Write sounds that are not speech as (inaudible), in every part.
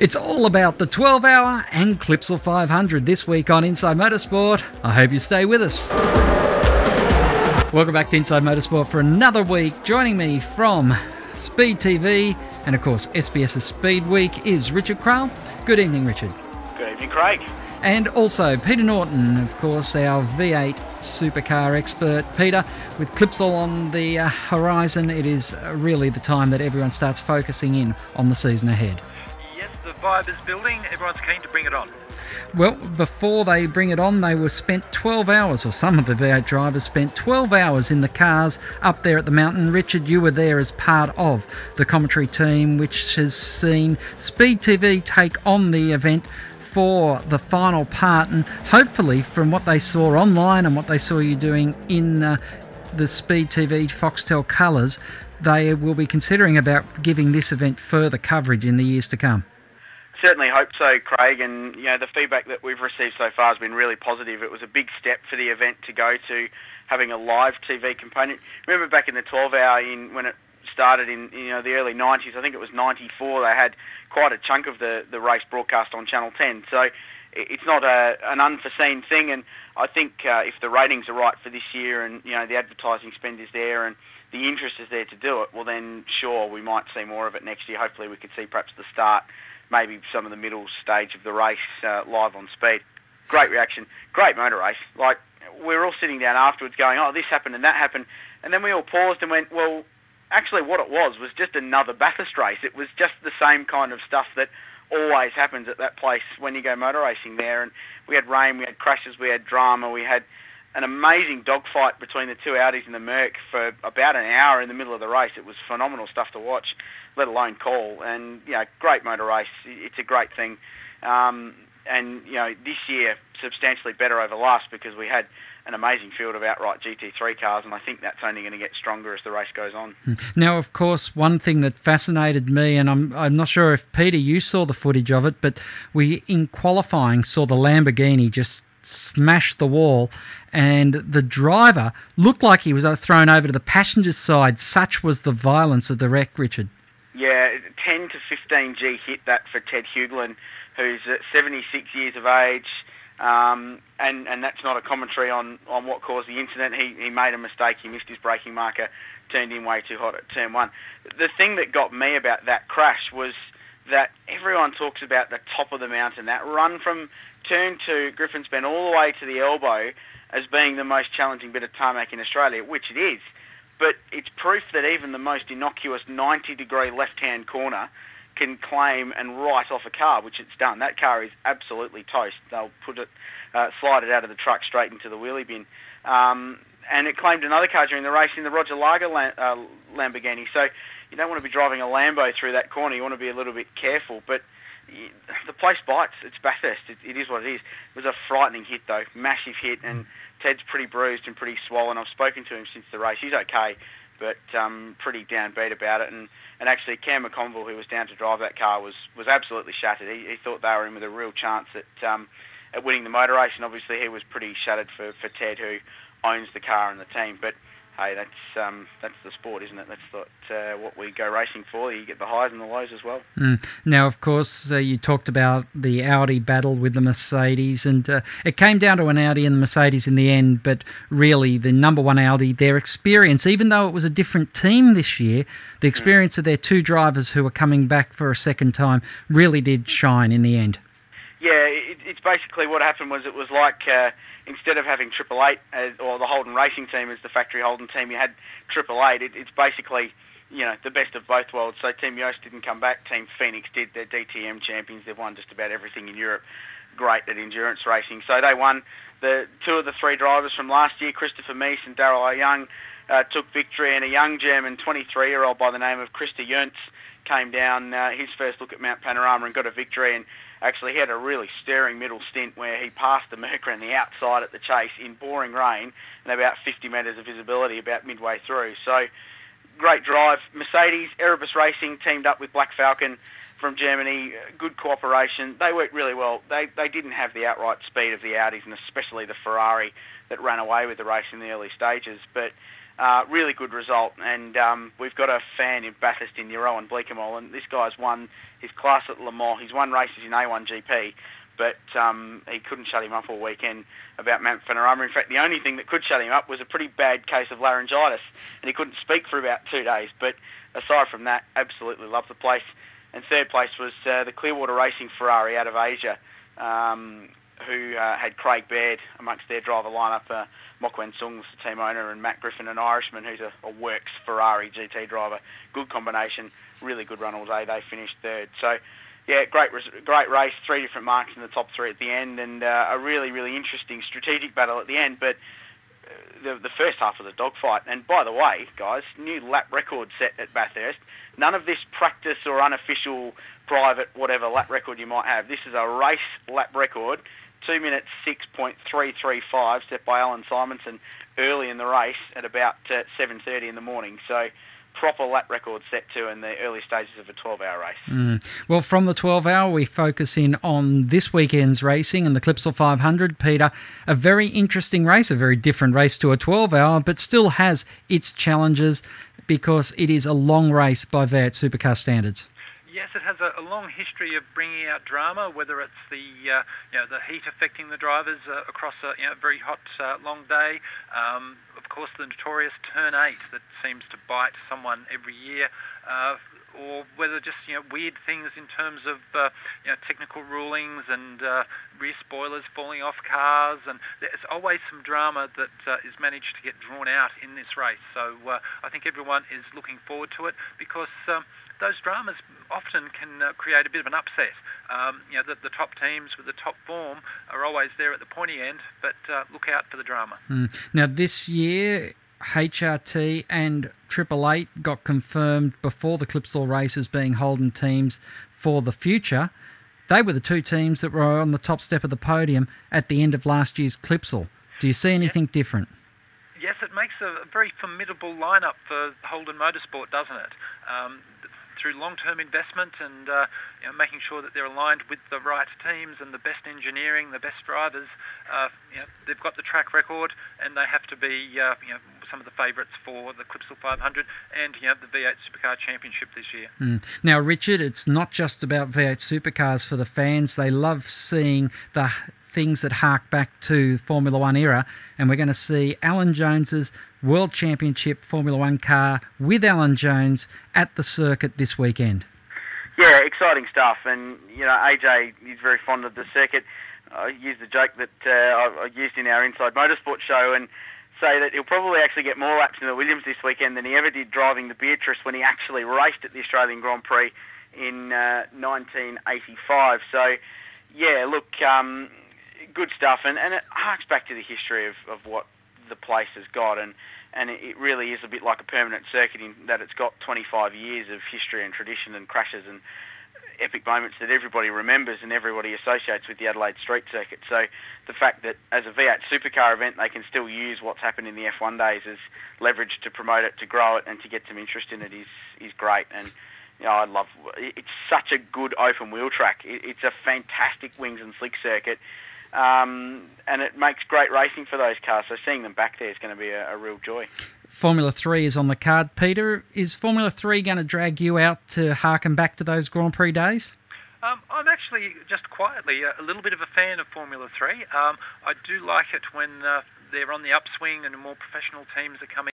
It's all about the 12 hour and Clipsal 500 this week on Inside Motorsport. I hope you stay with us. Welcome back to Inside Motorsport for another week. Joining me from Speed TV and, of course, SBS's Speed Week is Richard Craill. Good evening, Richard. Good evening, Craig. And also Peter Norton, of course, our V8 supercar expert. Peter, with Clipsal on the uh, horizon, it is really the time that everyone starts focusing in on the season ahead. Vibe is building. Everyone's keen to bring it on. Well, before they bring it on, they were spent 12 hours, or some of the V8 drivers spent 12 hours in the cars up there at the mountain. Richard, you were there as part of the commentary team, which has seen Speed TV take on the event for the final part, and hopefully, from what they saw online and what they saw you doing in uh, the Speed TV Foxtel colours, they will be considering about giving this event further coverage in the years to come. Certainly hope so, Craig. And you know the feedback that we've received so far has been really positive. It was a big step for the event to go to having a live TV component. Remember back in the 12 hour in when it started in you know the early 90s. I think it was 94. They had quite a chunk of the the race broadcast on Channel 10. So it's not a, an unforeseen thing. And I think uh, if the ratings are right for this year, and you know the advertising spend is there, and the interest is there to do it, well then sure we might see more of it next year. Hopefully we could see perhaps the start, maybe some of the middle stage of the race uh, live on speed. Great reaction, great motor race. Like we were all sitting down afterwards going, oh this happened and that happened, and then we all paused and went, well actually what it was was just another Bathurst race. It was just the same kind of stuff that always happens at that place when you go motor racing there. And we had rain, we had crashes, we had drama, we had an amazing dogfight between the two Audis and the Merc for about an hour in the middle of the race. It was phenomenal stuff to watch, let alone call. And, you know, great motor race. It's a great thing. Um, and, you know, this year substantially better over last because we had an amazing field of outright GT3 cars, and I think that's only going to get stronger as the race goes on. Hmm. Now, of course, one thing that fascinated me, and I'm, I'm not sure if Peter, you saw the footage of it, but we in qualifying saw the Lamborghini just smash the wall, and the driver looked like he was thrown over to the passenger side. Such was the violence of the wreck, Richard. Yeah, 10 to 15 G hit that for Ted Huglin, who's 76 years of age. Um, and, and that's not a commentary on, on what caused the incident. He, he made a mistake. He missed his braking marker, turned in way too hot at turn one. The thing that got me about that crash was that everyone talks about the top of the mountain, that run from turn to Griffin's Bend, all the way to the elbow as being the most challenging bit of tarmac in Australia, which it is. But it's proof that even the most innocuous 90 degree left-hand corner can claim and write off a car, which it's done. That car is absolutely toast. They'll put it, uh, slide it out of the truck straight into the wheelie bin. Um, and it claimed another car during the race in the Roger Lago uh, Lamborghini. So you don't want to be driving a Lambo through that corner. You want to be a little bit careful. But the place bites. It's Bathurst. It, it is what it is. It was a frightening hit, though. Massive hit. And Ted's pretty bruised and pretty swollen. I've spoken to him since the race. He's okay but um, pretty downbeat about it. And, and actually, Cam McConville, who was down to drive that car, was, was absolutely shattered. He, he thought they were in with a real chance at, um, at winning the motor race, and obviously he was pretty shattered for, for Ted, who owns the car and the team. But hey, that's um, that's the sport, isn't it? That's what, uh, what we go racing for. You get the highs and the lows as well. Mm. Now, of course, uh, you talked about the Audi battle with the Mercedes, and uh, it came down to an Audi and the Mercedes in the end. But really, the number one Audi, their experience, even though it was a different team this year, the mm. experience mm. of their two drivers who were coming back for a second time really did shine in the end. Yeah, it, it's basically what happened was it was like uh, instead of having Triple Eight or the Holden Racing team as the factory Holden team, you had Triple Eight. It, it's basically you know the best of both worlds. So Team Joest didn't come back. Team Phoenix did. They're DTM champions. They've won just about everything in Europe. Great at endurance racing. So they won the two of the three drivers from last year. Christopher Mies and Daryl Young uh, took victory, and a young German 23-year-old by the name of Christer Jöns came down uh, his first look at Mount Panorama and got a victory. And actually had a really stirring middle stint where he passed the (laughs) Merc around the outside at the chase in pouring rain and about 50 metres of visibility about midway through. So great drive. Mercedes, Erebus Racing teamed up with Black Falcon from Germany. Good cooperation. They worked really well. They, they didn't have the outright speed of the Audis and especially the Ferrari that ran away with the race in the early stages. But Uh, really good result, and um, we've got a fan in Bathurst in Jeroen Bleekemolen, and this guy's won his class at Le Mans. He's won races in A1GP, but um, he couldn't shut him up all weekend about Mount Panorama. In fact, the only thing that could shut him up was a pretty bad case of laryngitis, and he couldn't speak for about two days. But aside from that, absolutely loved the place. And third place was uh, the Clearwater Racing Ferrari out of Asia, um, who uh, had Craig Baird amongst their driver lineup. Uh, Mok Weng Sun's the team owner, and Matt Griffin, an Irishman who's a, a works Ferrari GT driver. Good combination, really good run all day. They finished third. So, yeah, great, great race. Three different marques in the top three at the end, and uh, a really, really interesting strategic battle at the end. But uh, the, the first half was a dogfight. And by the way, guys, new lap record set at Bathurst. None of this practice or unofficial private whatever lap record you might have. This is a race lap record 2 minutes 6.335 set by Allan Simonsen early in the race at about uh, 7.30 in the morning. So proper lap record set to in the early stages of a 12-hour race. Mm. Well, from the 12-hour, we focus in on this weekend's racing and the Clipsal 500. Peter, a very interesting race, a very different race to a 12-hour, but still has its challenges because it is a long race by V8 Supercar standards. Yes, it has a, a, long history of bringing out drama, whether it's the uh, you know the heat affecting the drivers uh, across a you know, very hot uh, long day. Um, of course, the notorious turn eight that seems to bite someone every year. Uh, or whether just you know weird things in terms of uh, you know technical rulings and uh, rear spoilers falling off cars, and there's always some drama that is managed to get drawn out in this race. So I think everyone is looking forward to it because um, those dramas often can uh, create a bit of an upset. Um, you know, the, the, top teams with the top form are always there at the pointy end, but uh, look out for the drama. Mm. Now, this year, HRT and Triple Eight got confirmed before the Clipsal races being Holden teams for the future. They were the two teams that were on the top step of the podium at the end of last year's Clipsal. Do you see anything yeah. different? Yes, it makes a very formidable lineup for Holden Motorsport, doesn't it? Um, through long-term investment and uh, you know, making sure that they're aligned with the right teams and the best engineering, the best drivers. Uh, you know, they've got the track record and they have to be uh, you know, some of the favourites for the Clipsal 500 and you know, the V8 Supercar Championship this year. Mm. Now, Richard, it's not just about V8 Supercars for the fans. They love seeing the things that hark back to Formula One era, and we're going to see Alan Jones's World Championship Formula One car with Alan Jones at the circuit this weekend. Yeah, exciting stuff, and you know AJ is very fond of the circuit. I used the joke that uh, I used in our Inside Motorsport show, and say that he'll probably actually get more laps in the Williams this weekend than he ever did driving the Beatrice when he actually raced at the Australian Grand Prix in uh, 1985. So, yeah, look, um, good stuff, and, and it harks back to the history of, of what the place has got, and and it really is a bit like a permanent circuit in that it's got 25 years of history and tradition and crashes and epic moments that everybody remembers and everybody associates with the Adelaide Street Circuit. So the fact that as a V8 supercar event they can still use what's happened in the F1 days as leverage to promote it, to grow it, and to get some interest in it is is great. And you know, I love. It's such a good open wheel track. It's a fantastic wings and slick circuit. Um, and it makes great racing for those cars. So seeing them back there is going to be a, a real joy. Formula 3 is on the card. Peter, is Formula 3 going to drag you out to harken back to those Grand Prix days? Um, I'm actually just quietly a, a, little bit of a fan of Formula 3. Um, I do like it when uh, they're on the upswing and more professional teams are coming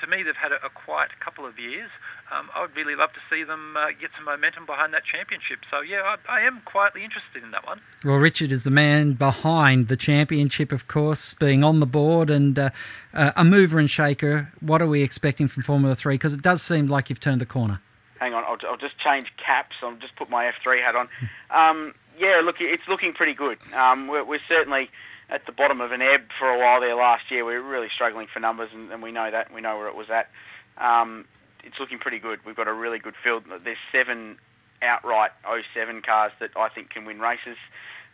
to me, they've had a, a quiet couple of years. Um, I would really love to see them uh, get some momentum behind that championship. So, yeah, I, I, am quietly interested in that one. Well, Richard is the man behind the championship, of course, being on the board and uh, uh, a mover and shaker. What are we expecting from Formula 3? Because it does seem like you've turned the corner. Hang on, I'll, I'll just change caps. I'll just put my F3 hat on. Um, yeah, look, it's looking pretty good. Um, we're, we're certainly at the bottom of an ebb for a while there last year. We were really struggling for numbers, and, and we know that. We know where it was at. Um, it's looking pretty good. We've got a really good field. There's seven outright 07 cars that I think can win races.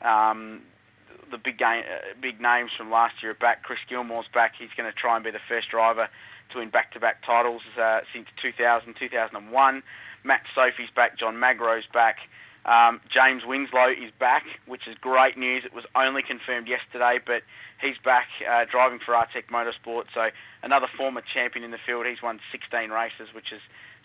Um, the big game, uh, big names from last year are back. Chris Gilmour's back. He's going to try and be the first driver to win back-to-back titles uh, since 2000, 2001. Matt Sophie's back. John Magro's back. Um, James Winslow is back, which is great news. It was only confirmed yesterday, but he's back uh, driving for Artec Motorsport. So another former champion in the field. He's won 16 races, which is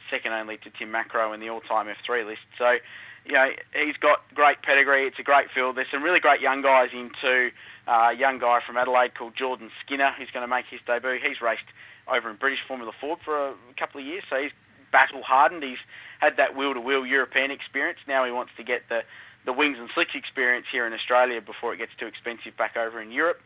second only to Tim Macrow in the all-time F3 list. So, you know, he's got great pedigree. It's a great field. There's some really great young guys into uh, a young guy from Adelaide called Jordan Skinner who's going to make his debut. He's raced over in British Formula Ford for a couple of years, so he's battle hardened. He's had that wheel-to-wheel European experience. Now he wants to get the, the wings and slicks experience here in Australia before it gets too expensive back over in Europe.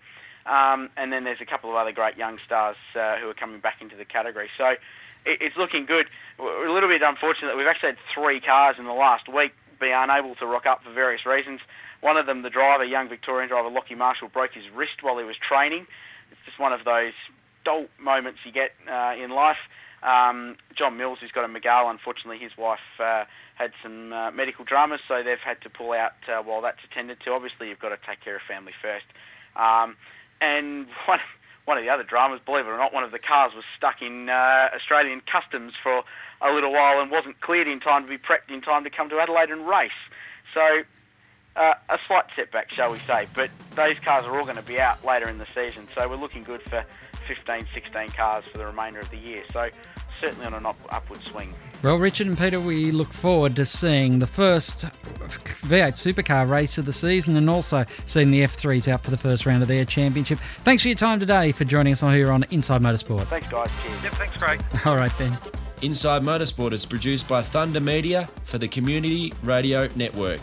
Um, and then there's a couple of other great young stars uh, who are coming back into the category. So it, it's looking good. We're a little bit unfortunate that we've actually had three cars in the last week be unable to rock up for various reasons. One of them, the driver, young Victorian driver Lockie Marshall, broke his wrist while he was training. It's just one of those dull moments you get uh, in life. Um, John Mills, who's got a Mygale, unfortunately his wife uh, had some uh, medical dramas, so they've had to pull out uh, while that's attended to. Obviously, you've got to take care of family first. Um, and (laughs) one, one of the other dramas, believe it or not, one of the cars was stuck in uh, Australian customs for a little while and wasn't cleared in time to be prepped in time to come to Adelaide and race. So uh, a slight setback, shall we say, but those cars are all going to be out later in the season, so we're looking good for 15, 16 cars for the remainder of the year. So certainly on an up, upward swing. Well, Richard and Peter, we look forward to seeing the first V8 supercar race of the season and also seeing the F3s out for the first round of their championship. Thanks for your time today for joining us on here on Inside Motorsport. Thanks, guys. Cheers. Yep, thanks, Craig. (laughs) All right, then. Inside Motorsport is produced by Thunder Media for the Community Radio Network.